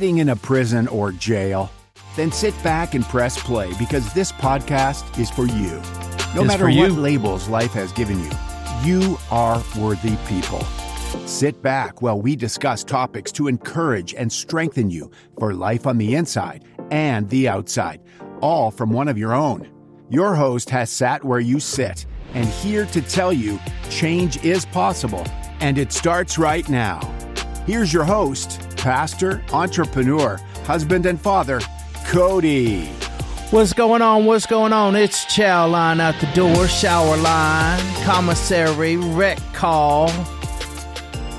Sitting in a prison or jail? Then sit back and press play because this podcast is for you. No matter what you. labels life has given you, you are worthy people. Sit back while we discuss topics to encourage and strengthen you for life on the inside and the outside, all from one of your own. Your host has sat where you sit and here to tell you change is possible and it starts right now. Here's your host, pastor, entrepreneur, husband, and father, Cody. What's going on? What's going on? It's chow line out the door, shower line, commissary, rec call,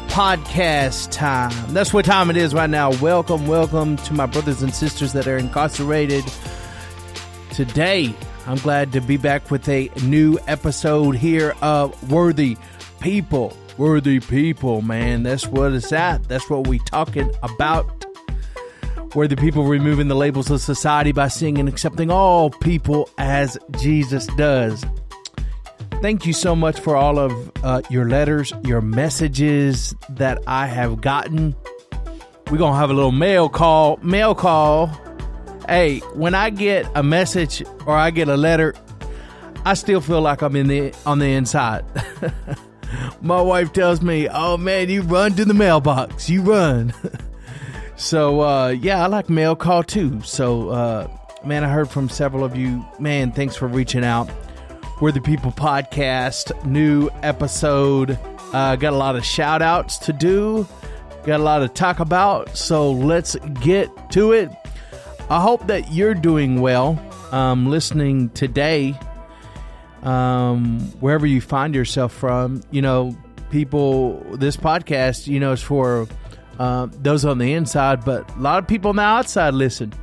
podcast time. That's what time it is right now. Welcome, welcome to my brothers and sisters that are incarcerated. Today, I'm glad to be back with a new episode here of Worthy People. Worthy People, man. That's what it's at. That's what we talking about Worthy People removing the labels of society by seeing and accepting all people as Jesus does. Thank you so much for all of uh, your letters, your messages that I have gotten. We're going to have a little mail call. Mail call. Hey, when I get a message or I get a letter, I still feel like I'm in the on the inside. My wife tells me, "Oh man, you run to the mailbox. You run." So uh, yeah, I like mail call too. So uh, man, I heard from several of you. Man, thanks for reaching out. Worthy People Podcast, new episode. Uh, got a lot of shout outs to do. Got a lot to talk about. So let's get to it. I hope that you're doing well. Um, listening today, um, wherever you find yourself from, you know, people. This podcast, you know, is for uh, those on the inside, but a lot of people on the outside listen.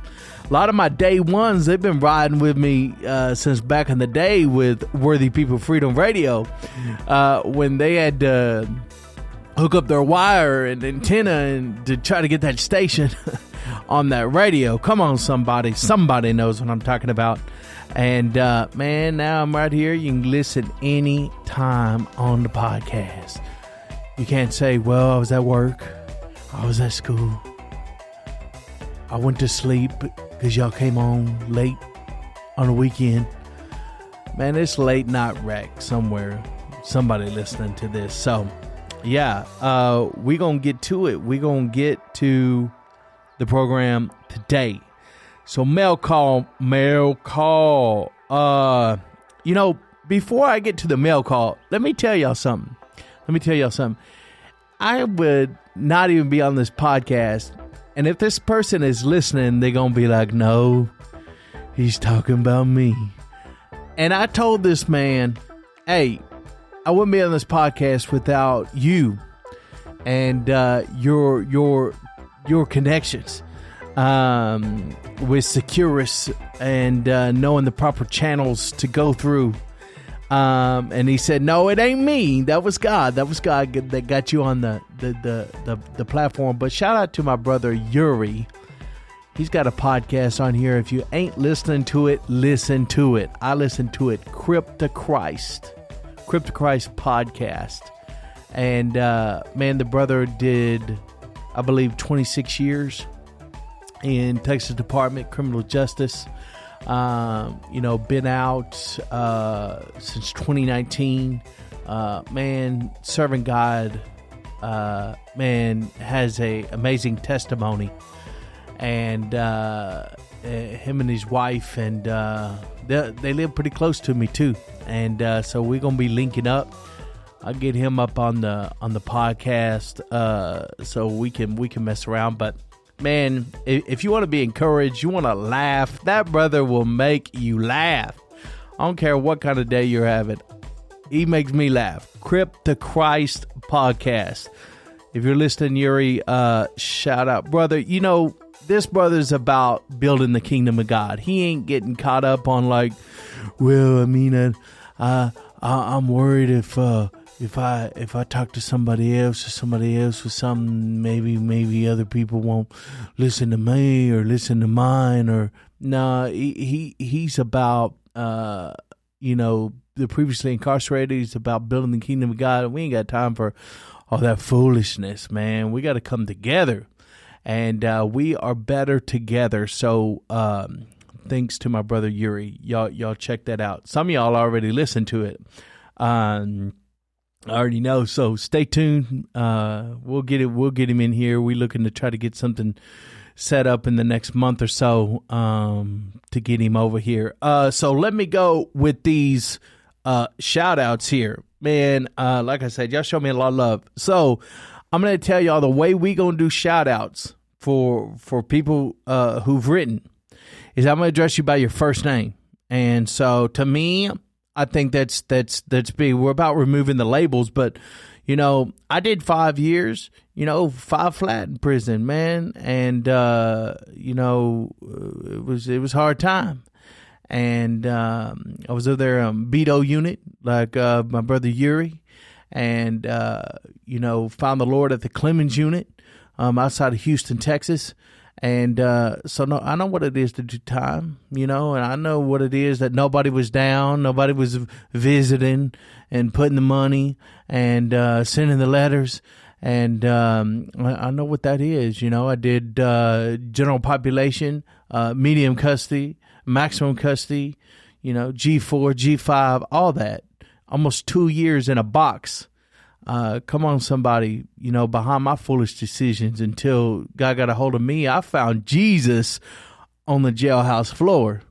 A lot of my day ones, they've been riding with me uh, since back in the day with Worthy People Freedom Radio uh, when they had to hook up their wire and antenna and to try to get that station on that radio. Come on, somebody. Somebody knows what I'm talking about. And uh, man, now I'm right here. You can listen anytime on the podcast. You can't say, well, I was at work. I was at school. I went to sleep because y'all came on late on the weekend. Man, it's late night rec somewhere. Somebody listening to this. So, yeah, uh, we going to get to it. we going to get to the program today. So, mail call, mail call. Uh, you know, before I get to the mail call, let me tell y'all something. Let me tell y'all something. I would not even be on this podcast. And if this person is listening, they're going to be like, no, he's talking about me. And I told this man, hey, I wouldn't be on this podcast without you and uh, your your your connections um, with Securus and uh, knowing the proper channels to go through. Um, and he said, "No, it ain't me. That was God. That was God that got you on the the, the the the platform." But shout out to my brother Yuri. He's got a podcast on here. If you ain't listening to it, listen to it. I listen to it. Crypto Christ, Crypto Christ podcast, and uh, man, the brother did, I believe, twenty six years in Texas Department Criminal Justice. Um, you know, been out uh, since 2019. Uh, man, serving God, uh, man, has a amazing testimony, and uh, eh, him and his wife, and uh, they, they live pretty close to me too, and uh, so we're gonna be linking up. I'll get him up on the on the podcast, uh, so we can we can mess around, but man, if, if you want to be encouraged, you want to laugh, that brother will make you laugh. I don't care what kind of day you're having. He makes me laugh. Crypto Christ podcast. If you're listening, Yuri, uh, shout out, brother. You know, this brother's about building the kingdom of God. He ain't getting caught up on like, well, I mean, uh, uh, I, I'm worried if uh, if I if I talk to somebody else or somebody else with something, maybe maybe other people won't listen to me or listen to mine or no. Nah, he, he he's about uh you know the previously incarcerated. He's about building the kingdom of God. We ain't got time for all that foolishness, man. We got to come together, and uh, we are better together. So. um Thanks to my brother Yuri, y'all y'all check that out. Some of y'all already listened to it. Um, I already know. So stay tuned. Uh, we'll get it. We'll get him in here. We're looking to try to get something set up in the next month or so um, to get him over here. Uh, so let me go with these uh, shout outs here. Man, uh, like I said, y'all show me a lot of love. So I'm going to tell y'all the way we going to do shout outs for, for people uh, who've written is I'm going to address you by your first name. And so to me, I think that's that's that's big. We're about removing the labels, but you know, I did five years, you know, five flat in prison, man, and uh, you know, it was it was hard time, and um, I was over there um, Beto unit, like uh, my brother Yuri, and uh, you know, found the Lord at the Clemens unit, um, outside of Houston, Texas, and uh, so no, I know what it is to do time, you know, and I know what it is that nobody was down, nobody was visiting and putting the money and uh, sending the letters. And um, I, know what that is. You know, I did uh, general population, uh, medium custody, maximum custody, you know, G4, G5, all that. Almost two years in a box uh, come on, somebody, you know, behind my foolish decisions until God got a hold of me. I found Jesus on the jailhouse floor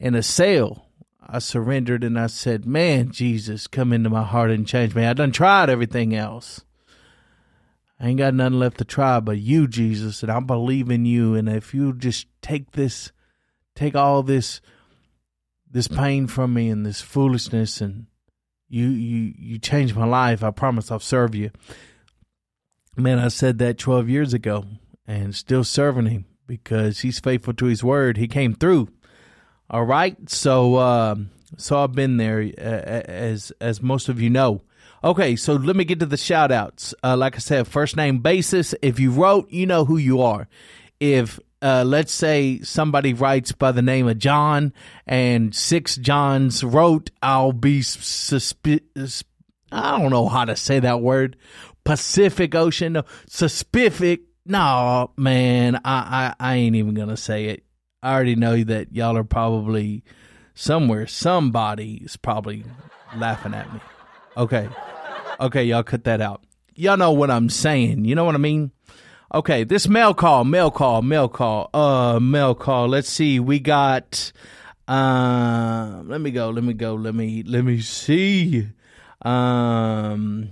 in a cell. I surrendered and I said, Man, Jesus, come into my heart and change me. I done tried everything else. I ain't got nothing left to try but you, Jesus, and I believe in you. And if you just take this, take all this, this pain from me and this foolishness and you you you changed my life. I promise I'll serve you. Man, I said that 12 years ago and still serving him because he's faithful to his word. He came through. All right. So uh, so I've been there uh, as as most of you know. Okay, so let me get to the shout outs. Uh, like I said, first name basis. If you wrote, you know who you are. If uh, let's say somebody writes by the name of John and six Johns wrote, I'll be suspicious. I don't know how to say that word. Pacific Ocean, no, suspific. No, man, I, I, I ain't even gonna say it. I already know that y'all are probably somewhere. Somebody is probably laughing at me. Okay, okay, y'all cut that out. Y'all know what I'm saying. You know what I mean? Okay, this mail call, mail call, mail call, uh, mail call. Let's see. We got, um, let me go, let me go, let me, let me see. Um,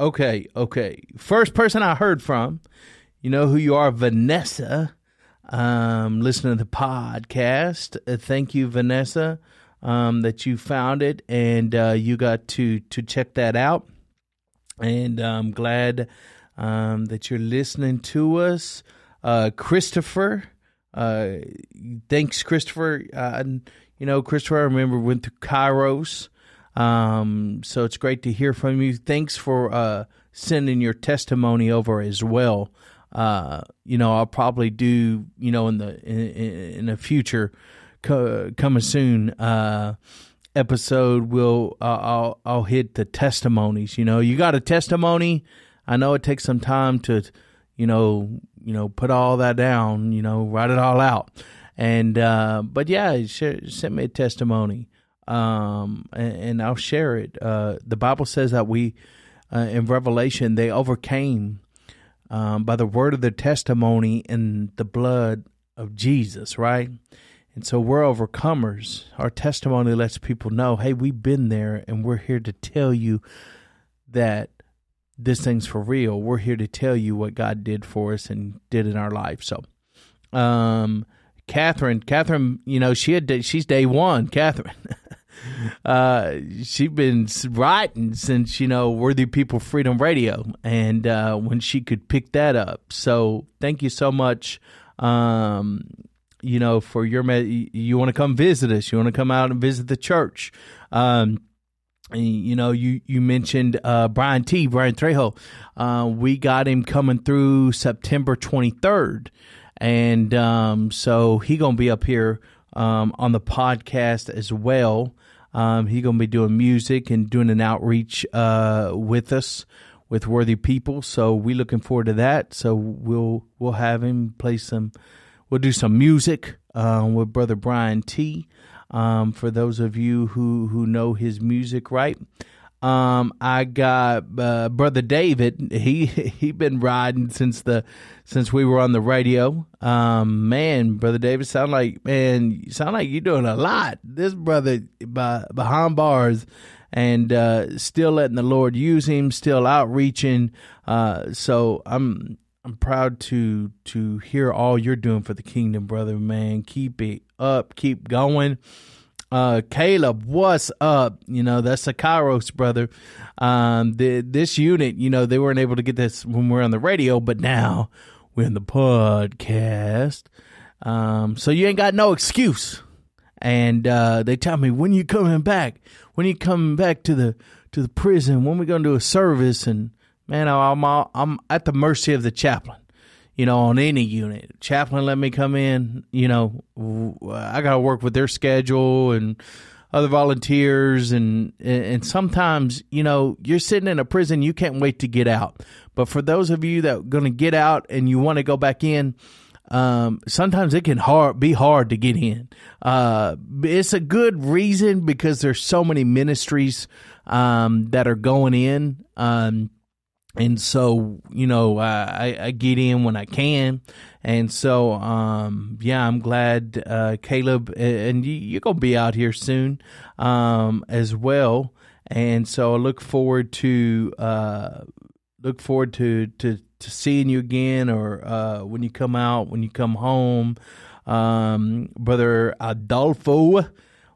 okay, okay. First person I heard from, you know who you are, Vanessa. Um, listening to the podcast. Uh, thank you, Vanessa, um, that you found it and uh, you got to to check that out. And I'm glad um, that you're listening to us. Uh, Christopher, uh, thanks, Christopher. Uh, you know, Christopher, I remember went to Kairos. Um, so it's great to hear from you. Thanks for uh, sending your testimony over as well. Uh, you know, I'll probably do, you know, in the in, in the future, co- coming soon. Uh, episode will uh, I'll I'll hit the testimonies. You know, you got a testimony I know it takes some time to, you know, you know, put all that down, you know, write it all out. And uh, but yeah, share, send me a testimony, um, and, and I'll share it. Uh, the Bible says that we, uh, in Revelation, they overcame um, by the word of their testimony and the blood of Jesus, right? And so we're overcomers. Our testimony lets people know, hey, we've been there, and we're here to tell you that this thing's for real. We're here to tell you what God did for us and did in our life. So, um, Catherine, Catherine, you know, she had, she's day one, Catherine. uh, she's been writing since, you know, Worthy People Freedom Radio and, uh, when she could pick that up. So thank you so much. Um, you know, for your, you want to come visit us, you want to come out and visit the church. Um, you know, you you mentioned uh, Brian T. Brian Trejo. Uh, we got him coming through September 23rd, and um, so he gonna be up here um, on the podcast as well. Um, he gonna be doing music and doing an outreach uh, with us with worthy people. So we looking forward to that. So we'll we'll have him play some. We'll do some music uh, with Brother Brian T. Um, for those of you who who know his music, right? Um, I got uh, brother David. He he been riding since the since we were on the radio. Um, man, brother David, sound like man, sound like you're doing a lot. This brother behind bars and uh, still letting the Lord use him, still outreaching. Uh, so I'm I'm proud to to hear all you're doing for the kingdom, brother. Man, keep it up, keep going. Uh, Caleb, what's up? You know that's a Kairos brother. Um, the, this unit, you know, they weren't able to get this when we are on the radio, but now we're in the podcast. Um, so you ain't got no excuse. And uh, they tell me when you coming back? When you coming back to the to the prison? When we gonna do a service? And man, I'm all, I'm at the mercy of the chaplain. You know, on any unit, chaplain let me come in. You know, I got to work with their schedule and other volunteers, and and sometimes you know you're sitting in a prison, you can't wait to get out. But for those of you that are going to get out and you want to go back in, um, sometimes it can hard be hard to get in. Uh, it's a good reason because there's so many ministries um, that are going in. Um, and so you know I, I get in when I can, and so um, yeah, I'm glad uh, Caleb and you, are gonna be out here soon um, as well, and so I look forward to uh, look forward to to to seeing you again, or uh, when you come out, when you come home, um, brother Adolfo.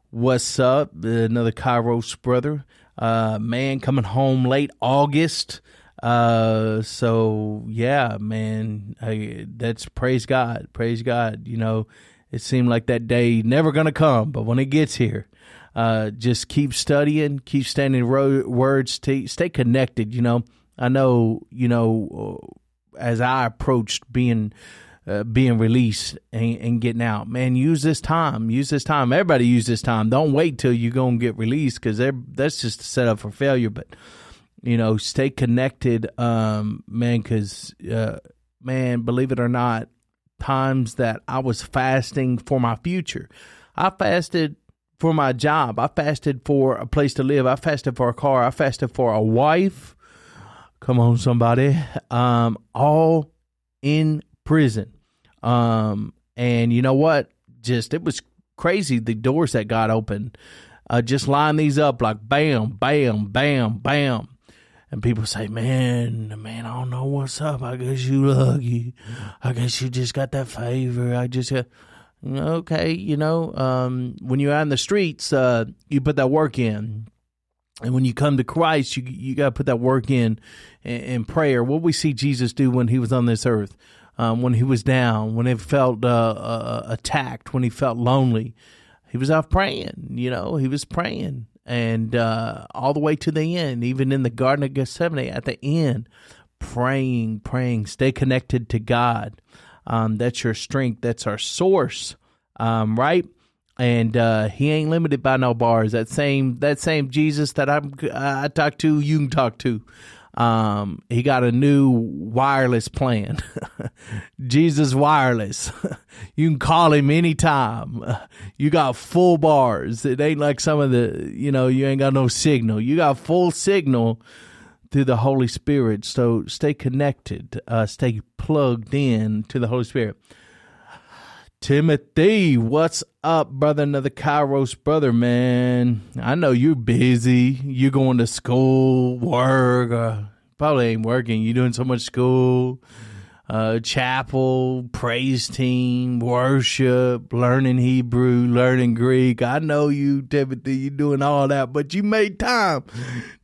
What's up? Another Kairos brother. Uh, man coming home late August. Uh, so yeah, man, I, that's praise God, praise God. You know, it seemed like that day never gonna come, but when it gets here, uh, just keep studying, keep standing ro- words, stay, stay connected. You know, I know, you know, uh, as I approached being. Uh, being released and, and, getting out. Man, use this time. Use this time. Everybody use this time. Don't wait till you're going to get released because that's just a setup for failure. But you know, stay connected, um, man, because, uh, man, believe it or not, times that I was fasting for my future. I fasted for my job. I fasted for a place to live. I fasted for a car. I fasted for a wife. Come on, somebody. Um, all in prison. Um, and you know what? Just, it was crazy the doors that got opened. Uh, just line these up like bam, bam, bam, bam and people say, "Man, man, I don't know what's up. I guess you lucky. I guess you just got that favor. I just got." Okay, you know, um, when you're out in the streets, uh, you put that work in, and when you come to Christ, you you got to put that work in, in, in prayer. What we see Jesus do when he was on this earth, um, when he was down, when he felt uh, uh, attacked, when he felt lonely, he was out praying. You know, he was praying, and uh, all the way to the end, even in the Garden of Gethsemane at the end, praying, praying, stay connected to God. Um, that's your strength. That's our source, um, right? And uh, he ain't limited by no bars. That same that same Jesus that I'm I talk to, you can talk to. Um, he got a new wireless plan. Jesus Wireless. you can call him anytime. You got full bars. It ain't like some of the, you know, you ain't got no signal. You got full signal through the Holy Spirit. So stay connected, uh, stay plugged in to the Holy Spirit. Timothy, what's up, brother? Another Kairos brother, man. I know you're busy. You're going to school, work, uh, probably ain't working. You're doing so much school, uh, chapel, praise team, worship, learning Hebrew, learning Greek. I know you, Timothy, you're doing all that, but you made time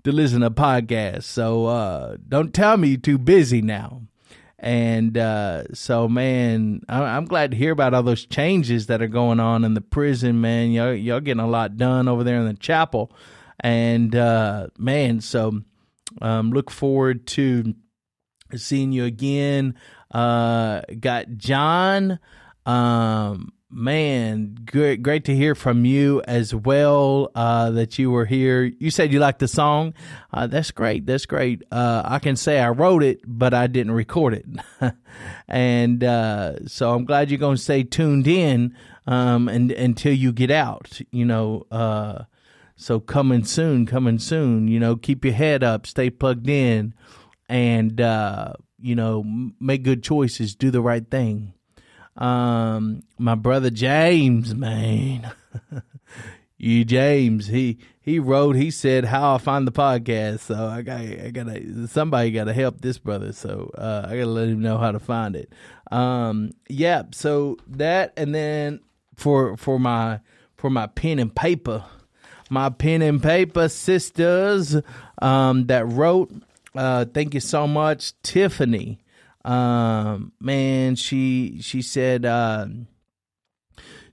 to listen to podcasts. So uh, don't tell me you're too busy now. And uh, so, man, I'm glad to hear about all those changes that are going on in the prison, man. Y'all, y'all getting a lot done over there in the chapel. And uh, man, so um, look forward to seeing you again. Uh, got John. Um, man, great, great to hear from you as well. Uh, that you were here. You said you liked the song. Uh, that's great. That's great. Uh, I can say I wrote it, but I didn't record it. and uh, so I'm glad you're going to stay tuned in um, and until you get out. You know. Uh, so coming soon, coming soon. You know, keep your head up, stay plugged in, and uh, you know, make good choices, do the right thing. Um, my brother James, man, you James, he he wrote, he said how I find the podcast. So I got I gotta somebody gotta help this brother. So uh, I gotta let him know how to find it. Um, yeah. So that and then for for my for my pen and paper, my pen and paper sisters um, that wrote. Uh, thank you so much, Tiffany. Um, man, she she said, uh,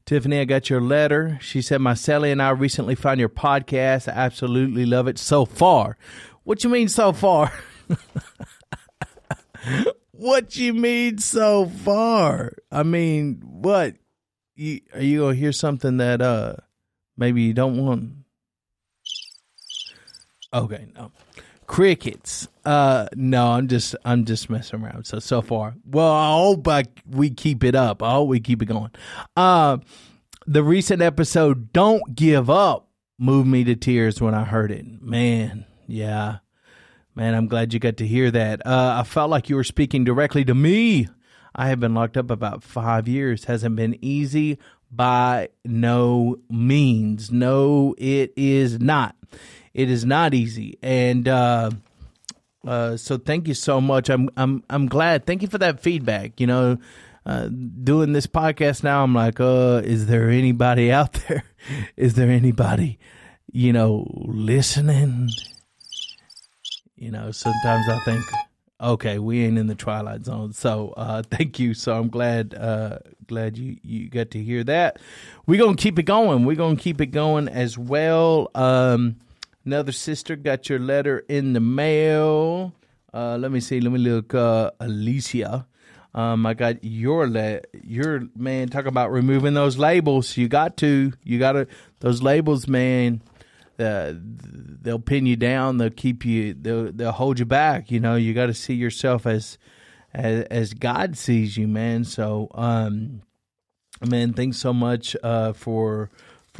Tiffany, I got your letter. She said, my celly and I recently found your podcast. I absolutely love it so far. What you mean so far? what you mean so far? I mean, what? You, are you gonna hear something that uh maybe you don't want? Okay, no crickets. Uh, no, I'm just I'm just messing around. So so far, well, I hope I, we keep it up. I hope we keep it going. Uh, the recent episode, "Don't Give Up," moved me to tears when I heard it. Man, yeah, man, I'm glad you got to hear that. Uh, I felt like you were speaking directly to me. I have been locked up about five years. Hasn't been easy by no means. No, it is not it is not easy. And uh, uh, so thank you so much. I'm I'm I'm glad. Thank you for that feedback. You know, uh, doing this podcast now, I'm like, uh, is there anybody out there? is there anybody, you know, listening? You know, sometimes I think, okay, we ain't in the twilight zone. So uh, thank you. So I'm glad uh, glad you you got to hear that. We're gonna keep it going. We're gonna keep it going as well. Um, Another sister got your letter in the mail. Uh, let me see. Let me look. Uh, Alicia. Um, I got your le- your man. Talk about removing those labels. You got to. You got to. Those labels, man. Uh, they'll pin you down. They'll keep you. They'll they'll hold you back. You know. You got to see yourself as, as as God sees you, man. So, um, man, thanks so much uh, for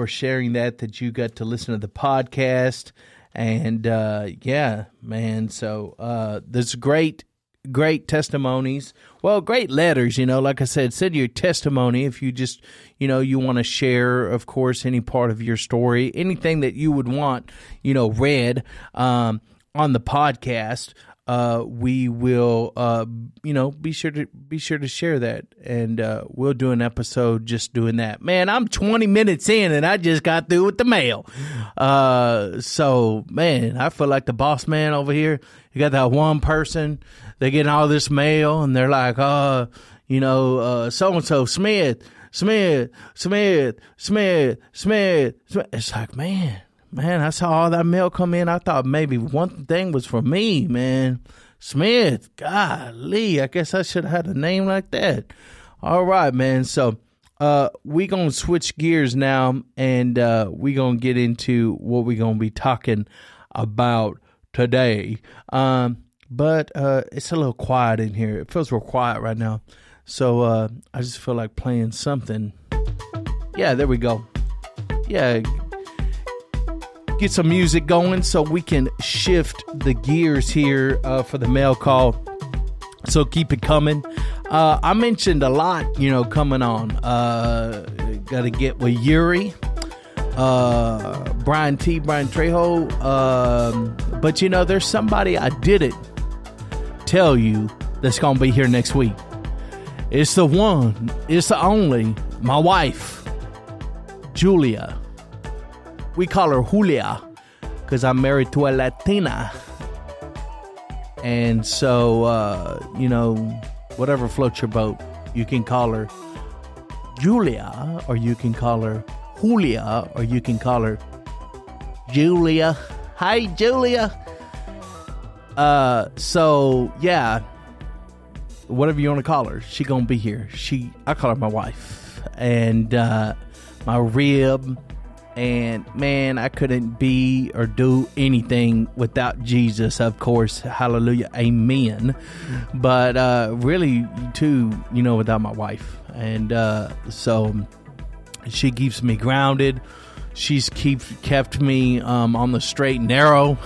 for sharing that, that you got to listen to the podcast. And uh, yeah, man, so uh, there's great, great testimonies. Well, great letters, you know, like I said, send your testimony if you just, you know, you want to share, of course, any part of your story, anything that you would want, you know, read um, on the podcast uh, we will, uh, you know, be sure to be sure to share that, and uh, we'll do an episode just doing that. Man, I'm 20 minutes in, and I just got through with the mail. Uh, so man, I feel like the boss man over here. You got that one person, they're getting all this mail, and they're like, uh, you know, so and so Smith, Smith, Smith, Smith, Smith, Smith. It's like, man man, I saw all that mail come in. I thought maybe one thing was for me, man. Smith, golly, I guess I should have had a name like that. All right, man. So uh we gonna switch gears now and uh we gonna get into what we gonna be talking about today. Um but uh it's a little quiet in here. It feels real quiet right now. So uh I just feel like playing something. Yeah, there we go. Yeah, get some music going so we can shift the gears here uh, for the mail call. So keep it coming. Uh, I mentioned a lot, you know, coming on. Uh, Got to get with Yuri, uh, Brian T, Brian Trejo. Um, but you know, there's somebody I didn't tell you that's gonna be here next week. It's the one. It's the only. My wife, Julia we call her Julia because I'm married to a Latina. And so, uh, you know, whatever floats your boat, you can call her Julia, or you can call her Julia, or you can call her Julia. Hi, Julia. Uh, so yeah, whatever you want to call her, she gonna be here. She, I call her my wife, and uh, my rib. And man, I couldn't be or do anything without Jesus, of course. Hallelujah. Amen. But uh, really, too, you know, without my wife. And uh, so she keeps me grounded. She's keep, kept me um, on the straight and narrow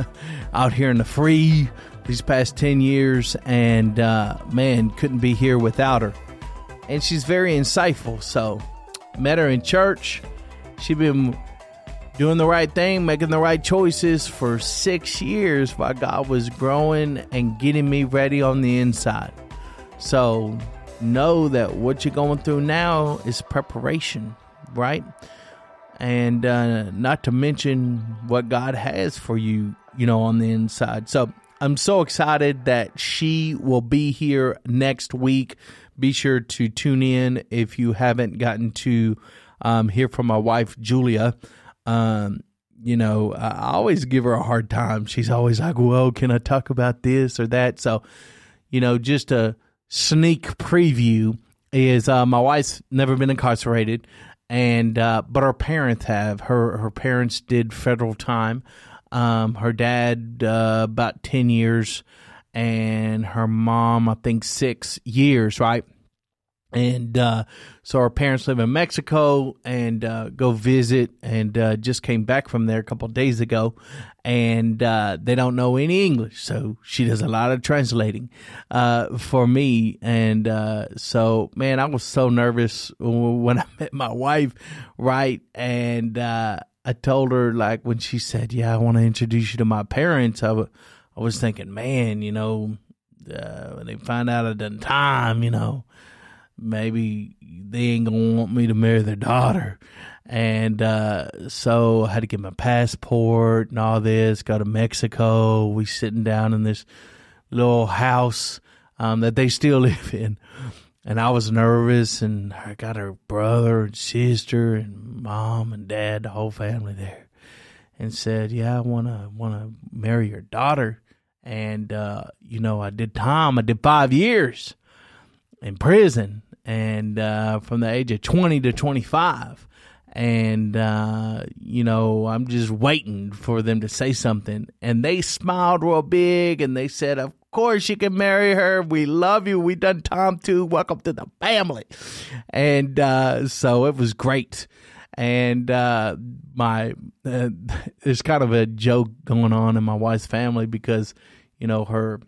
out here in the free these past 10 years. And uh, man, couldn't be here without her. And she's very insightful. So, met her in church She's been doing the right thing, making the right choices for six years while God was growing and getting me ready on the inside. So know that what you're going through now is preparation, right? And uh, not to mention what God has for you, you know, on the inside. So I'm so excited that she will be here next week. Be sure to tune in if you haven't gotten to um, hear from my wife, Julia. Um, you know, I always give her a hard time. She's always like, well, can I talk about this or that? So, you know, just a sneak preview is uh, my wife's never been incarcerated, and uh, but her parents have. Her her parents did federal time. Um, her dad uh, about ten years, and her mom I think six years. Right and uh, so our parents live in Mexico and uh, go visit, and uh, just came back from there a couple days ago, and uh, they don't know any English, so she does a lot of translating uh, for me, and uh, so man, I was so nervous when I met my wife, right, and I told her like when she said, "Yeah, I want to introduce you to my parents," I, w- I was thinking, man, you know, when they find out at the time, you know maybe they ain't gonna want me to marry their daughter. And uh, so I had to get my passport and all this, go to Mexico. We sitting down in this little house um, that they still live in. And I was nervous, and I got her brother and sister and mom and dad, the whole family there, and said, "Yeah, I wanna wanna marry your daughter." And uh, you know, I did time. I did five years in prison, and uh, from the age of 20 to 25 and uh, you know i'm just waiting for them to say something. And they smiled real big and they said of course you can marry her. We love you. We done time too. Welcome to the family. And uh, so it was great. And uh, my uh, there's kind of a joke going on in my wife's family because you know her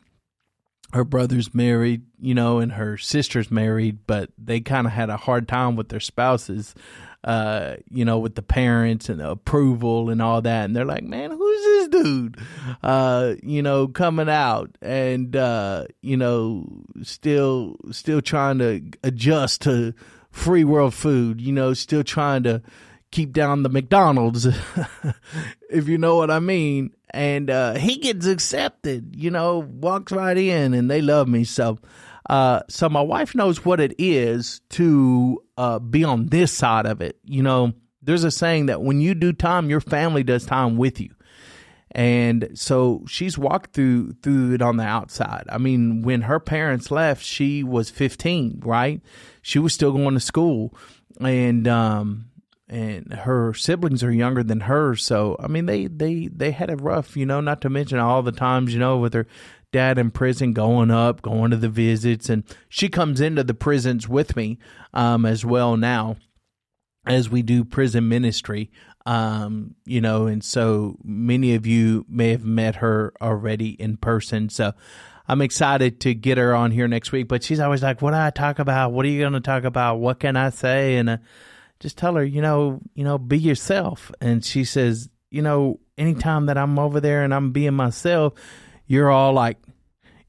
her brother's married, you know, and her sister's married, but they kind of had a hard time with their spouses, uh, you know, with the parents and the approval and all that. And they're like, man, who's this dude, uh, you know, coming out and, uh, you know, still, still trying to adjust to free world food, you know, still trying to keep down the McDonald's, if you know what I mean and uh, he gets accepted. You know, walks right in, and they love me. So, uh, so my wife knows what it is to uh, be on this side of it. You know, there's a saying that when you do time, your family does time with you. And so she's walked through through it on the outside. I mean, when her parents left, she was 15, right? She was still going to school, and um, and her siblings are younger than her so i mean they they they had it rough you know not to mention all the times you know with her dad in prison going up going to the visits and she comes into the prisons with me um, as well now as we do prison ministry um, you know and so many of you may have met her already in person so I'm excited to get her on here next week, but she's always like, "What do I talk about? What are you going to talk about? What can I say?" And uh, just tell her, you know, you know, be yourself. And she says, you know, anytime that I'm over there and I'm being myself, you're all like,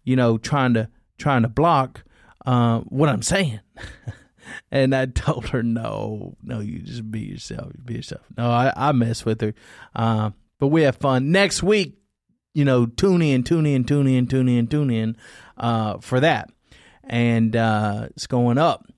you know, trying to trying to block uh, what I'm saying. and I told her, no, no, you just be yourself. Be yourself. No, I, I mess with her, uh, but we have fun next week. You know, tune in, tune in, tune in, tune in, tune in uh, for that, and uh, it's going up.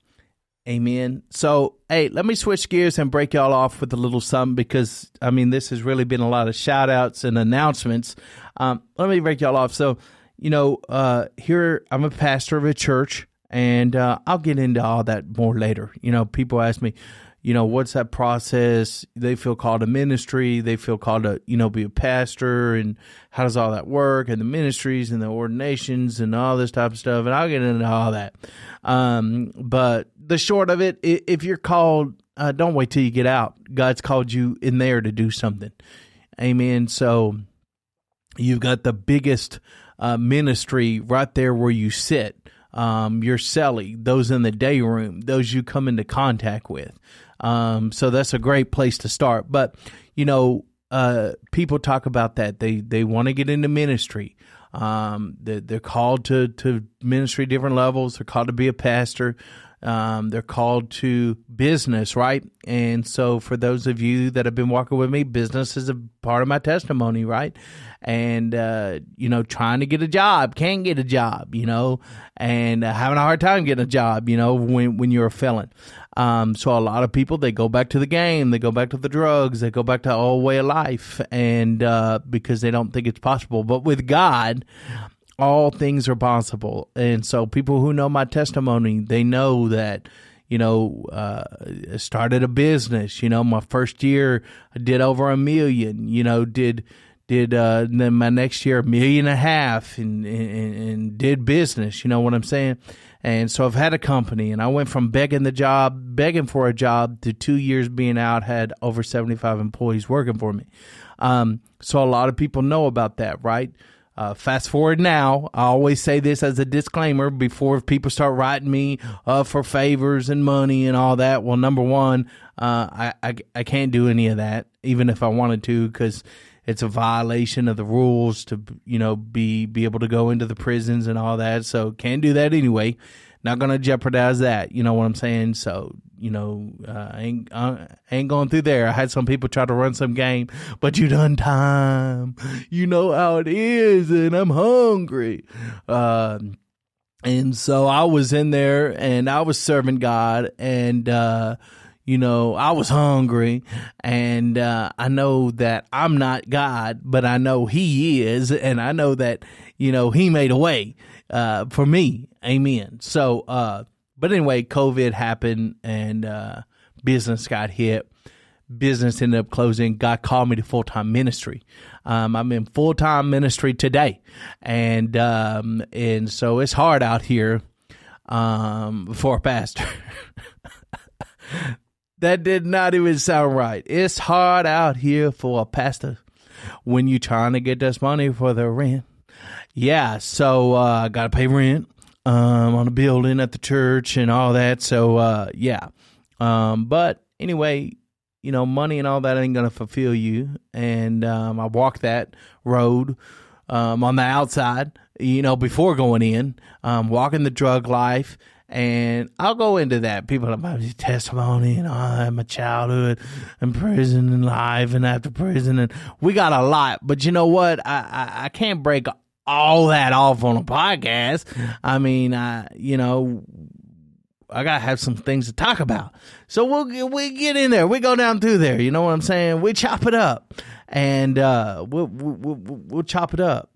Amen. So, hey, let me switch gears and break y'all off with a little something because, I mean, this has really been a lot of shout outs and announcements. Um, let me break y'all off. So, you know, uh, here I'm a pastor of a church, and uh, I'll get into all that more later. You know, people ask me, you know, what's that process? They feel called to ministry. They feel called to, you know, be a pastor and how does all that work and the ministries and the ordinations and all this type of stuff. And I'll get into all that. Um, but the short of it, if you're called, uh, don't wait till you get out. God's called you in there to do something. Amen. So you've got the biggest uh, ministry right there where you sit. Um, your celly, those in the day room, those you come into contact with. Um, so that's a great place to start. But you know, uh, people talk about that they they want to get into ministry. Um, they're, they're called to to ministry different levels. They're called to be a pastor. Um, they're called to business, right? And so, for those of you that have been walking with me, business is a part of my testimony, right? And, uh, you know, trying to get a job, can't get a job, you know, and uh, having a hard time getting a job, you know, when, when you're a felon. Um, so a lot of people they go back to the game, they go back to the drugs, they go back to old way of life, and uh, because they don't think it's possible. But with God, all things are possible. And so people who know my testimony, they know that you know, uh, started a business. You know, my first year I did over a million. You know, did did uh, then my next year a million and a half, and, and, and did business. You know what I'm saying? And so I've had a company, and I went from begging the job, begging for a job, to two years being out, had over 75 employees working for me. Um, so a lot of people know about that, right? Uh, fast forward now, I always say this as a disclaimer before people start writing me uh, for favors and money and all that. Well, number one, uh, I, I, I can't do any of that, even if I wanted to, because it's a violation of the rules to you know be be able to go into the prisons and all that. So can't do that anyway. Not gonna jeopardize that. You know what I'm saying? So you know, uh, ain't uh, ain't going through there. I had some people try to run some game, but you done time. You know how it is, and I'm hungry. Uh, and so I was in there, and I was serving God, and uh, you know, I was hungry and uh, I know that I'm not God, but I know He is. And I know that, you know, He made a way uh, for me. Amen. So, uh, but anyway, COVID happened and uh, business got hit. Business ended up closing. God called me to full time ministry. Um, I'm in full time ministry today, and um, and so it's hard out here um, for a pastor. That did not even sound right. It's hard out here for a pastor when you're trying to get this money for the rent. Yeah, so uh, I got to pay rent um, on a building at the church and all that. So uh, yeah, um, but anyway, you know, money and all that ain't gonna fulfill you. And um, I walked that road um, on the outside, you know, before going in, um, walking the drug life and I'll go into that. People about my testimony and oh, my childhood and prison and life and after prison. And we got a lot. But you know what? I, I, I can't break all that off on a podcast. I mean, I, you know, I gotta have some things to talk about. So we'll we get in there. We go down through there. You know what I'm saying? We chop it up, and uh, we'll, we'll we'll chop it up.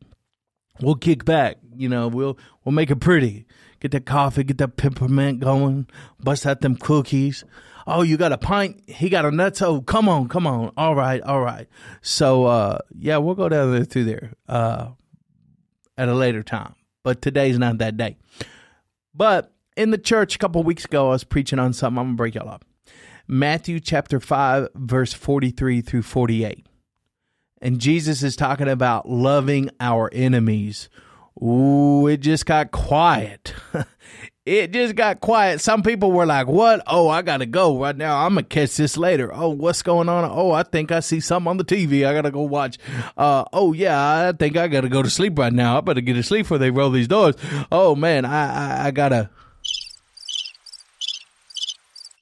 We'll kick back. You know, we'll we'll make it pretty get that coffee, get that peppermint going, bust out them cookies. Oh, you got a pint? He got a nuts. Oh, come on, come on. All right, all right. So, uh, yeah, we'll go down there through there uh, at a later time. But today's not that day. But in the church a couple weeks ago, I was preaching on something. I'm to break y'all up. Matthew chapter 5, verse 43 through 48. And Jesus is talking about loving our enemies Ooh, it just got quiet. it just got quiet. Some people were like, What? Oh, I gotta go right now. I'm gonna catch this later. Oh, what's going on? Oh, I think I see something on the TV. I gotta go watch. Uh, oh, yeah, I think I gotta go to sleep right now. I better get to sleep before they roll these doors. Oh, man, I, I, I gotta.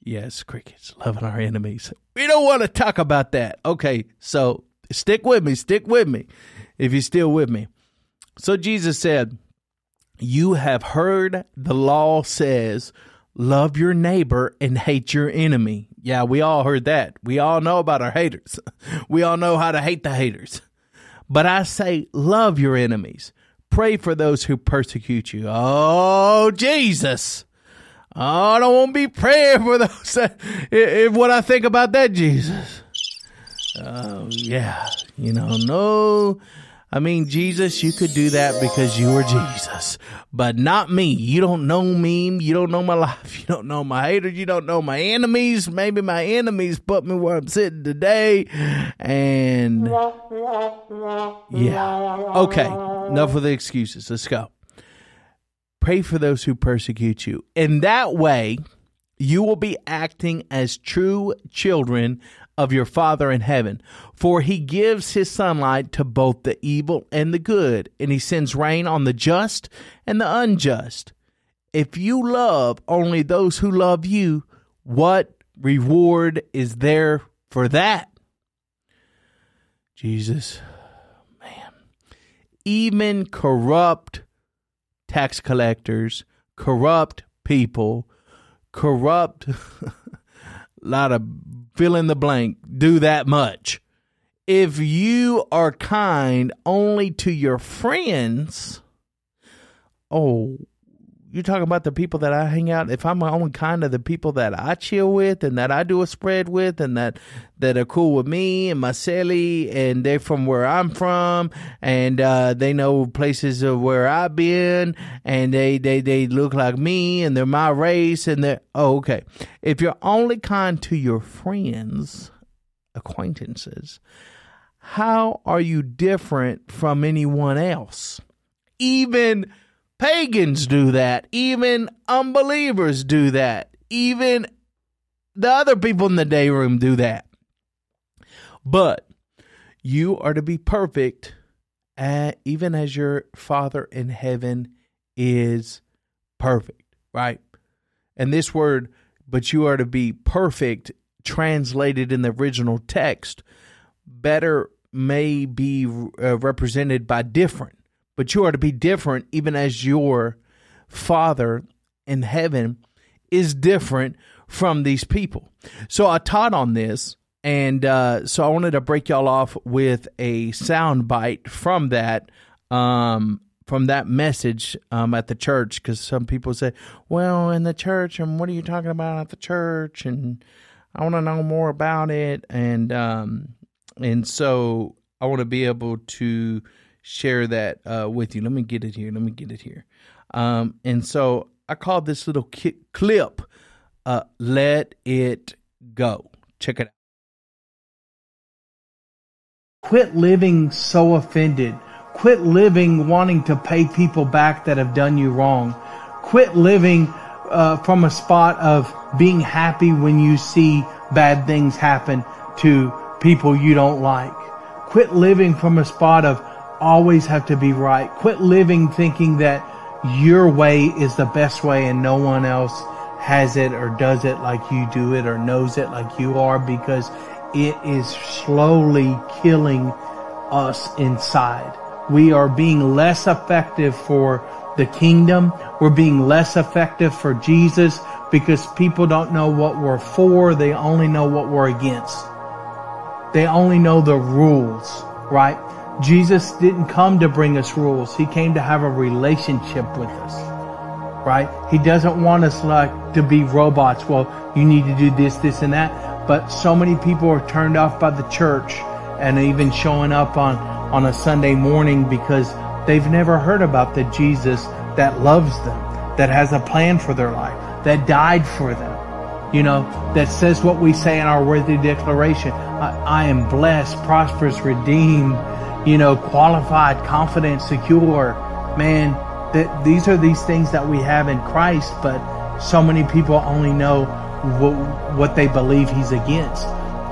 Yes, crickets, loving our enemies. We don't want to talk about that. Okay, so stick with me, stick with me if you're still with me. So Jesus said, You have heard the law says, love your neighbor and hate your enemy. Yeah, we all heard that. We all know about our haters. We all know how to hate the haters. But I say, love your enemies. Pray for those who persecute you. Oh, Jesus. Oh, I don't want to be praying for those. That, if what I think about that, Jesus. Oh, yeah. You know, no I mean, Jesus, you could do that because you are Jesus, but not me. You don't know me. You don't know my life. You don't know my haters. You don't know my enemies. Maybe my enemies put me where I'm sitting today. And yeah. Okay. Enough of the excuses. Let's go. Pray for those who persecute you. In that way, you will be acting as true children of your Father in heaven. For he gives his sunlight to both the evil and the good, and he sends rain on the just and the unjust. If you love only those who love you, what reward is there for that? Jesus, man. Even corrupt tax collectors, corrupt people, corrupt lot of fill in the blank, do that much. If you are kind only to your friends, oh, you're talking about the people that I hang out. If I'm only kind of the people that I chill with and that I do a spread with and that that are cool with me and my celly and they're from where I'm from and uh, they know places of where I've been and they, they, they look like me and they're my race and they're oh okay. If you're only kind to your friends, acquaintances, how are you different from anyone else? Even Pagans do that. Even unbelievers do that. Even the other people in the day room do that. But you are to be perfect, uh, even as your Father in heaven is perfect, right? And this word, but you are to be perfect, translated in the original text, better may be uh, represented by different but you are to be different even as your Father in heaven is different from these people. So I taught on this, and uh, so I wanted to break y'all off with a sound bite from that. Um, from that message um, at the church, because some people say, "Well, in the church, and what are you talking about at the church?" And I want to know more about it, and um, and so I want to be able to share that uh, with you. Let me get it here. Let me get it here. Um, and so I called this little ki- clip uh, Let It Go. Check it out. Quit living so offended. Quit living wanting to pay people back that have done you wrong. Quit living uh, from a spot of being happy when you see bad things happen to people you don't like. Quit living from a spot of always have to be right. Quit living thinking that your way is the best way and no one else has it or does it like you do it or knows it like you are because it is slowly killing us inside. We are being less effective for the kingdom. We're being less effective for Jesus because people don't know what we're for. They only know what we're against. They only know the rules, right? Jesus didn't come to bring us rules. He came to have a relationship with us. Right? He doesn't want us like to be robots. Well, you need to do this, this, and that. But so many people are turned off by the church and even showing up on, on a Sunday morning because they've never heard about the Jesus that loves them, that has a plan for their life, that died for them, you know, that says what we say in our worthy declaration. I, I am blessed, prosperous, redeemed, you know, qualified, confident, secure. Man, that these are these things that we have in Christ, but so many people only know what, what they believe he's against.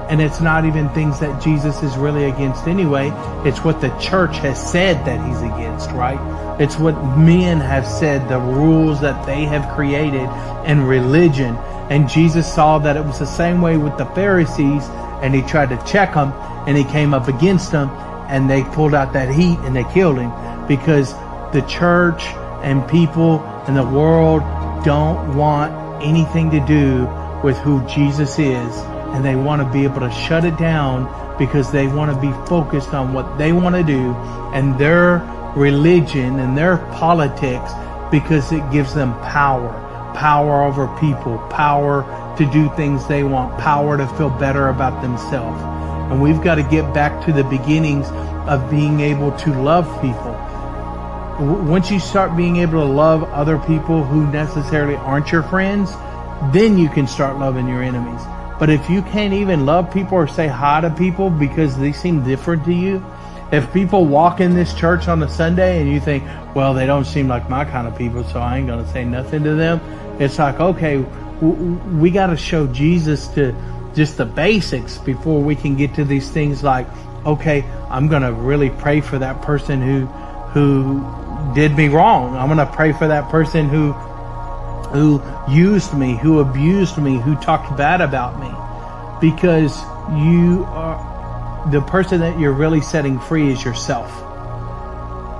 And it's not even things that Jesus is really against anyway. It's what the church has said that he's against, right? It's what men have said, the rules that they have created and religion. And Jesus saw that it was the same way with the Pharisees and he tried to check them and he came up against them and they pulled out that heat and they killed him because the church and people in the world don't want anything to do with who Jesus is. And they want to be able to shut it down because they want to be focused on what they want to do and their religion and their politics because it gives them power. Power over people. Power to do things they want. Power to feel better about themselves and we've got to get back to the beginnings of being able to love people. Once you start being able to love other people who necessarily aren't your friends then you can start loving your enemies. But if you can't even love people or say hi to people because they seem different to you, if people walk in this church on a Sunday and you think, well, they don't seem like my kind of people, so I ain't going to say nothing to them, it's like, okay, we got to show Jesus to just the basics before we can get to these things like, okay, I'm going to really pray for that person who, who did me wrong. I'm going to pray for that person who who used me, who abused me, who talked bad about me. Because you are the person that you're really setting free is yourself.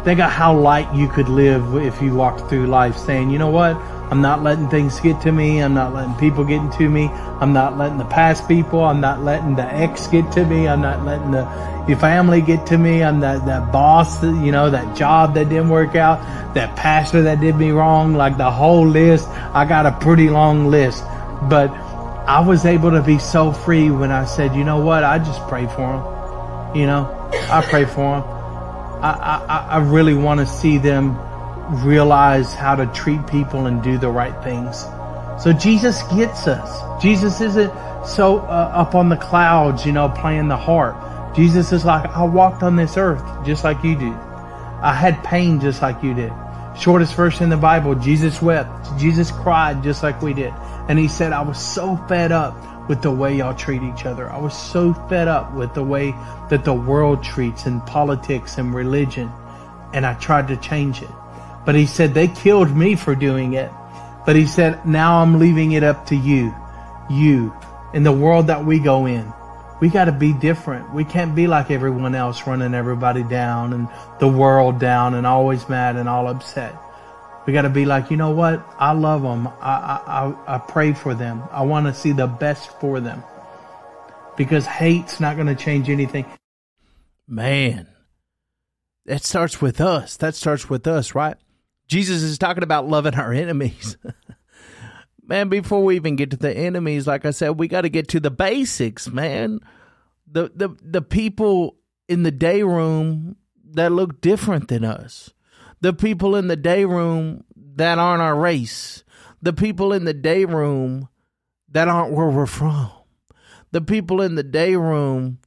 Think of how light you could live if you walked through life saying, you know what? I'm not letting things get to me. I'm not letting people get into me. I'm not letting the past people. I'm not letting the ex get to me. I'm not letting the your family get to me. I'm that, that boss, you know, that job that didn't work out, that pastor that did me wrong, like the whole list. I got a pretty long list, but I was able to be so free when I said, you know what? I just pray for them. You know, I pray for them. I, I, I really want to see them realize how to treat people and do the right things. So Jesus gets us. Jesus isn't so uh, up on the clouds, you know, playing the harp. Jesus is like, I walked on this earth just like you did. I had pain just like you did. Shortest verse in the Bible, Jesus wept. Jesus cried just like we did. And he said, I was so fed up with the way y'all treat each other. I was so fed up with the way that the world treats and politics and religion. And I tried to change it. But he said, they killed me for doing it. But he said, now I'm leaving it up to you. You. In the world that we go in we got to be different. We can't be like everyone else running everybody down and the world down and always mad and all upset. We got to be like, you know what? I love them. I, I, I pray for them. I want to see the best for them because hate's not going to change anything. Man, that starts with us. That starts with us, right? Jesus is talking about loving our enemies. man, before we even get to the enemies, like I said, we got to get to the basics, man. The the the people in the day room that look different than us. The people in the day room that aren't our race. The people in the day room that aren't where we're from. The people in the day room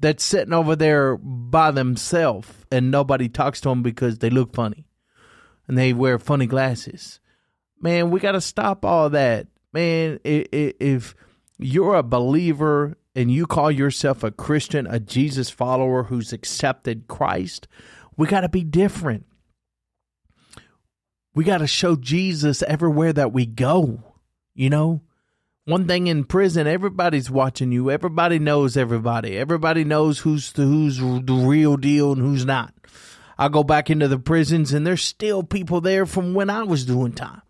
that's sitting over there by themselves and nobody talks to them because they look funny and they wear funny glasses man, we got to stop all that. Man, if you're a believer and you call yourself a Christian, a Jesus follower who's accepted Christ, we got to be different. We got to show Jesus everywhere that we go. You know, one thing in prison, everybody's watching you. Everybody knows everybody. Everybody knows who's the, who's the real deal and who's not. I go back into the prisons and there's still people there from when I was doing time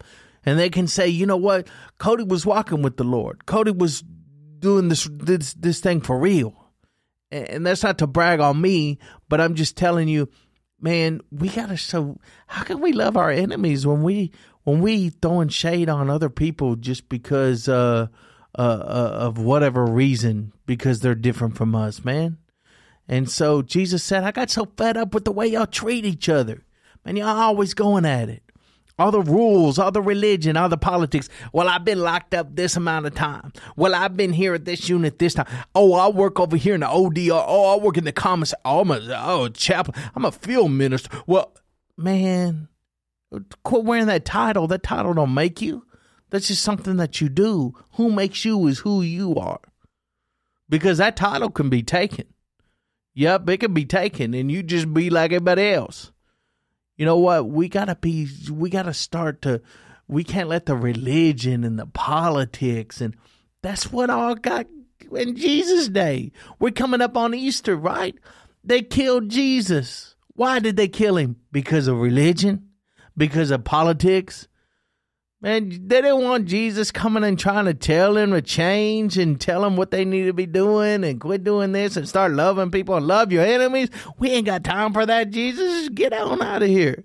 and they can say, you know what, Cody was walking with the Lord. Cody was doing this this this thing for real. And that's not to brag on me, but I'm just telling you, man, we gotta so how can we love our enemies when we when we throwing shade on other people just because uh, uh, uh, of whatever reason because they're different from us, man. And so Jesus said, I got so fed up with the way y'all treat each other. Man, y'all always going at it all the rules, all the religion, all the politics. Well, I've been locked up this amount of time. Well, I've been here at this unit this time. Oh, I work over here in the ODR. Oh, I work in the commissary. Oh, I'm a oh, chaplain. I'm a field minister. Well, man, quit wearing that title. That title don't make you. That's just something that you do. Who makes you is who you are. Because that title can be taken. Yep, it can be taken, and you just be like everybody else. You know what? We gotta be. We gotta start to. We can't let the religion and the politics and that's what all got in Jesus' day. We're coming up on Easter, right? They killed Jesus. Why did they kill him? Because of religion? Because of politics? Man, they didn't want Jesus coming and trying to tell them to change and tell them what they need to be doing and quit doing this and start loving people and love your enemies. We ain't got time for that, Jesus. Get on out of here.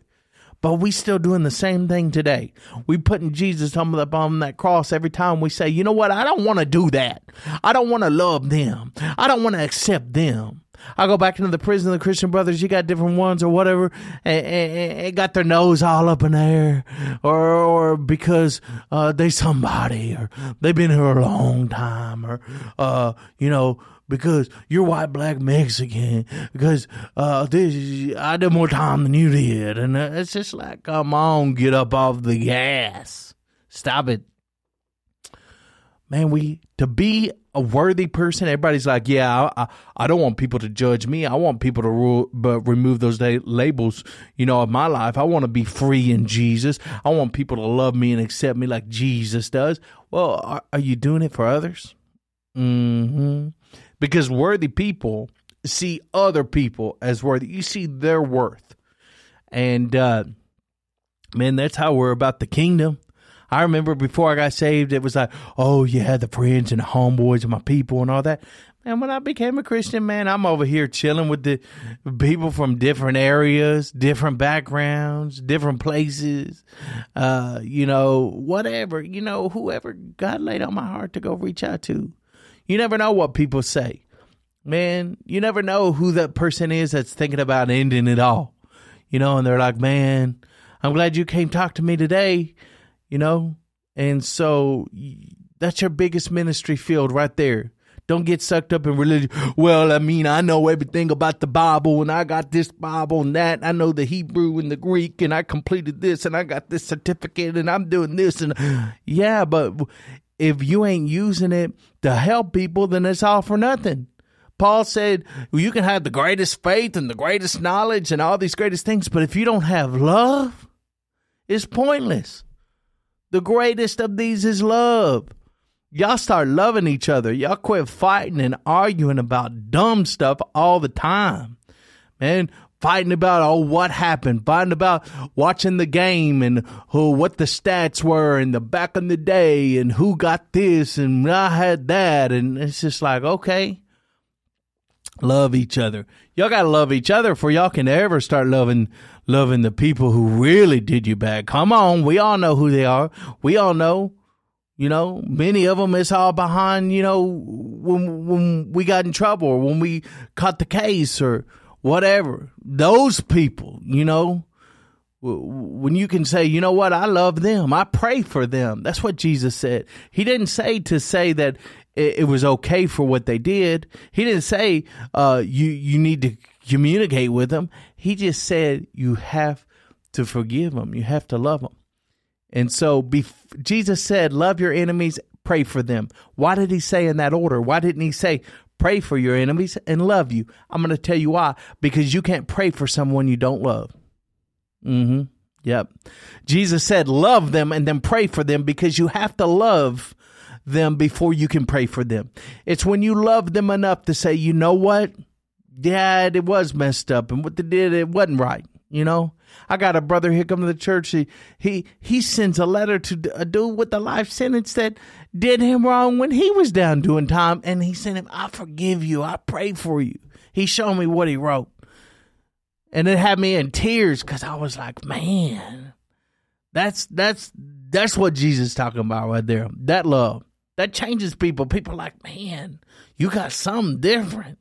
But we still doing the same thing today. We putting Jesus up on that cross every time we say, you know what? I don't want to do that. I don't want to love them. I don't want to accept them. I go back into the prison of the Christian brothers. You got different ones or whatever, and, and, and got their nose all up in the air, or or because uh, they somebody, or they've been here a long time, or uh, you know because you're white, black, Mexican, because uh, this I did more time than you did, and it's just like, come on, get up off the gas, stop it, man. We to be a worthy person. Everybody's like, yeah, I, I, don't want people to judge me. I want people to rule, but remove those labels, you know, of my life. I want to be free in Jesus. I want people to love me and accept me like Jesus does. Well, are, are you doing it for others? hmm Because worthy people see other people as worthy. You see their worth. And, uh, man, that's how we're about the kingdom. I remember before I got saved, it was like, oh yeah, the friends and the homeboys and my people and all that. And when I became a Christian, man, I'm over here chilling with the people from different areas, different backgrounds, different places, uh, you know, whatever, you know, whoever God laid on my heart to go reach out to. You never know what people say. Man, you never know who that person is that's thinking about ending it all. You know, and they're like, man, I'm glad you came talk to me today you know? And so that's your biggest ministry field right there. Don't get sucked up in religion. Well, I mean, I know everything about the Bible and I got this Bible and that. I know the Hebrew and the Greek and I completed this and I got this certificate and I'm doing this. And yeah, but if you ain't using it to help people, then it's all for nothing. Paul said, well, you can have the greatest faith and the greatest knowledge and all these greatest things, but if you don't have love, it's pointless. The greatest of these is love. Y'all start loving each other. Y'all quit fighting and arguing about dumb stuff all the time. Man, fighting about oh what happened, fighting about watching the game and who what the stats were and the back in the day and who got this and I had that and it's just like okay, love each other. Y'all gotta love each other for y'all can ever start loving loving the people who really did you bad. Come on, we all know who they are. We all know. You know, many of them is all behind, you know, when when we got in trouble or when we caught the case or whatever. Those people, you know, when you can say, you know what, I love them. I pray for them. That's what Jesus said. He didn't say to say that it, was okay for what they did. He didn't say uh, you you need to communicate with them. He just said you have to forgive them. You have to love them. And so bef- Jesus said, love your enemies, pray for them. Why did he say in that order? Why didn't he say, pray for your enemies and love you? I'm going to tell you why. Because you can't pray for someone you don't love. Mm-hmm. Yep. Jesus said, love them and then pray for them because you have to love them before you can pray for them. It's when you love them enough to say, you know what? yeah, it was messed up, and what they did, it wasn't right. You know, I got a brother here coming to the church. He he he sends a letter to a dude with a life sentence that did him wrong when he was down doing time, and he sent him, "I forgive you. I pray for you." He showed me what he wrote, and it had me in tears because I was like, "Man, that's that's that's what Jesus talking about right there. That love that changes people. People like, man, you got something different."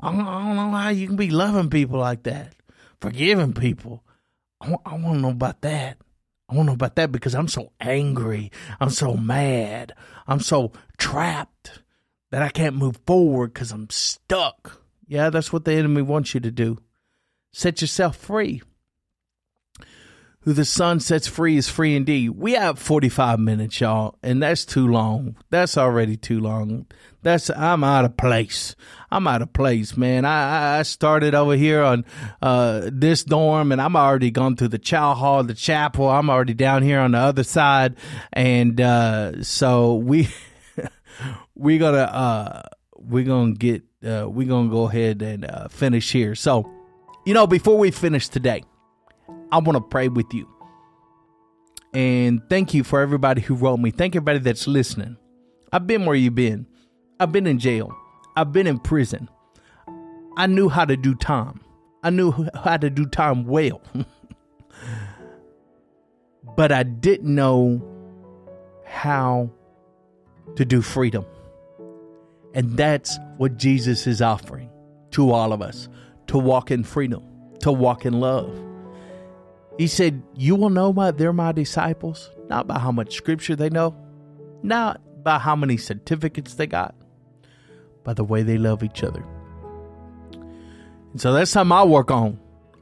I don't, I don't know how you can be loving people like that, forgiving people. I, I want to know about that. I want to know about that because I'm so angry. I'm so mad. I'm so trapped that I can't move forward because I'm stuck. Yeah, that's what the enemy wants you to do. Set yourself free. Who the Son sets free is free indeed. We have 45 minutes, y'all, and that's too long. That's already too long. That's I'm out of place. I'm out of place, man. I I started over here on uh, this dorm, and I'm already gone through the chow hall, the chapel. I'm already down here on the other side, and uh, so we we gonna uh, we're gonna get uh, we're gonna go ahead and uh, finish here. So, you know, before we finish today, I want to pray with you. And thank you for everybody who wrote me. Thank everybody that's listening. I've been where you've been. I've been in jail. I've been in prison. I knew how to do time. I knew how to do time well. but I didn't know how to do freedom. And that's what Jesus is offering to all of us to walk in freedom, to walk in love. He said, You will know my, they're my disciples, not by how much scripture they know, not by how many certificates they got, by the way they love each other. And so that's something I work on.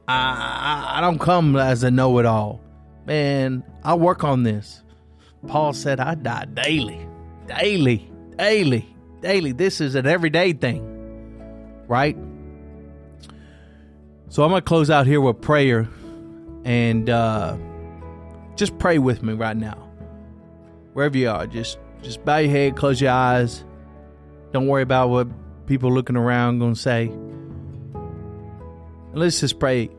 I, I, I don't come as a know it all. Man, I work on this. Paul said, I die daily, daily, daily, daily. This is an everyday thing, right? So I'm going to close out here with prayer and uh, just pray with me right now. Wherever you are, just just bow your head, close your eyes. Don't worry about what people looking around going to say. And let's just pray.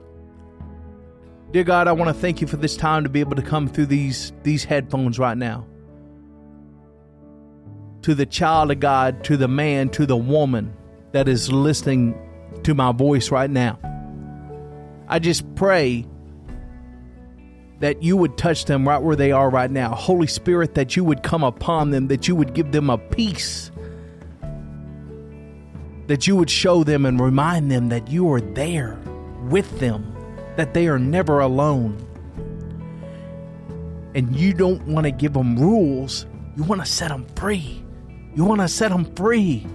Dear God, I want to thank you for this time to be able to come through these these headphones right now. To the child of God, to the man, to the woman that is listening to my voice right now. I just pray that you would touch them right where they are right now. Holy Spirit, that you would come upon them, that you would give them a peace, that you would show them and remind them that you are there with them, that they are never alone. And you don't want to give them rules, you want to set them free. You want to set them free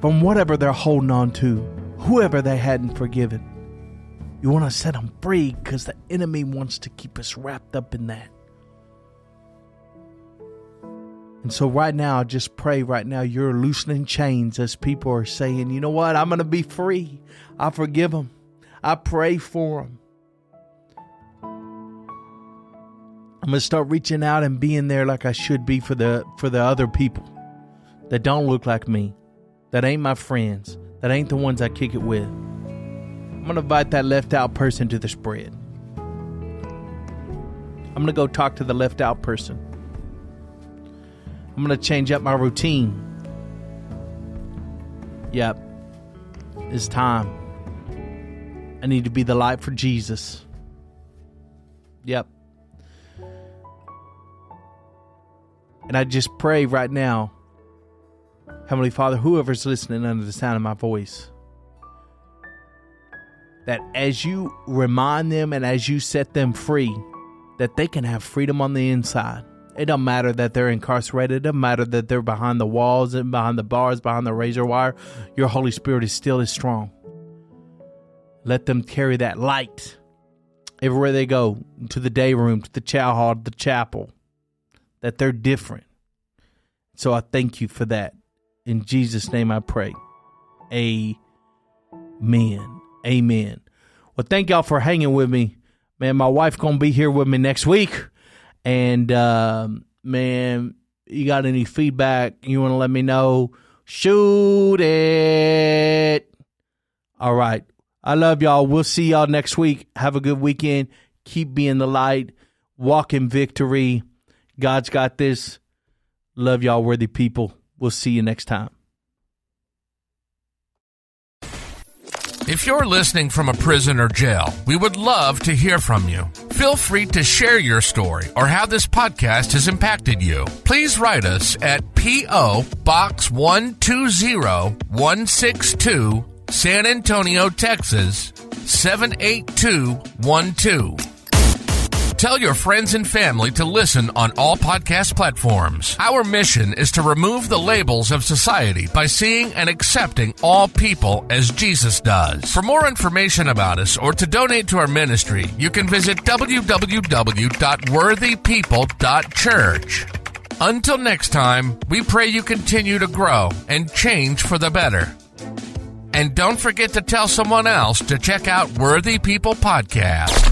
from whatever they're holding on to, whoever they hadn't forgiven. You want to set them free because the enemy wants to keep us wrapped up in that. And so, right now, I just pray right now you're loosening chains as people are saying, you know what? I'm going to be free. I forgive them. I pray for them. I'm going to start reaching out and being there like I should be for the for the other people that don't look like me, that ain't my friends, that ain't the ones I kick it with. I'm to invite that left out person to the spread. I'm to go talk to the left out person. I'm to change up my routine. Yep. It's time. I need to be the light for Jesus. Yep. And I just pray right now, Heavenly Father, whoever's listening under the sound of my voice, that as you remind them and as you set them free, that they can have freedom on the inside. It don't matter that they're incarcerated. It doesn't matter that they're behind the walls and behind the bars, behind the razor wire. Your Holy Spirit is still as strong. Let them carry that light everywhere they go, to the day room, to the chow hall, to the chapel, that they're different. So I thank you for that. In Jesus' name I pray. Amen. Amen. Well, thank y'all for hanging with me. Man, my wife gonna be here with me next week. And uh, man, you got any feedback you want to let me know? Shoot it. All right. I love y'all. We'll see y'all next week. Have a good weekend. Keep being the light. Walk in victory. God's got this. Love y'all, worthy people. We'll see you next time. If you're listening from a prison or jail, we would love to hear from you. Feel free to share your story or how this podcast has impacted you. Please write us at P.O. Box 120162, San Antonio, Texas 78212. Tell your friends and family to listen on all podcast platforms. Our mission is to remove the labels of society by seeing and accepting all people as Jesus does. For more information about us or to donate to our ministry, you can visit www.worthypeople.church. Until next time, we pray you continue to grow and change for the better. And don't forget to tell someone else to check out Worthy People Podcast.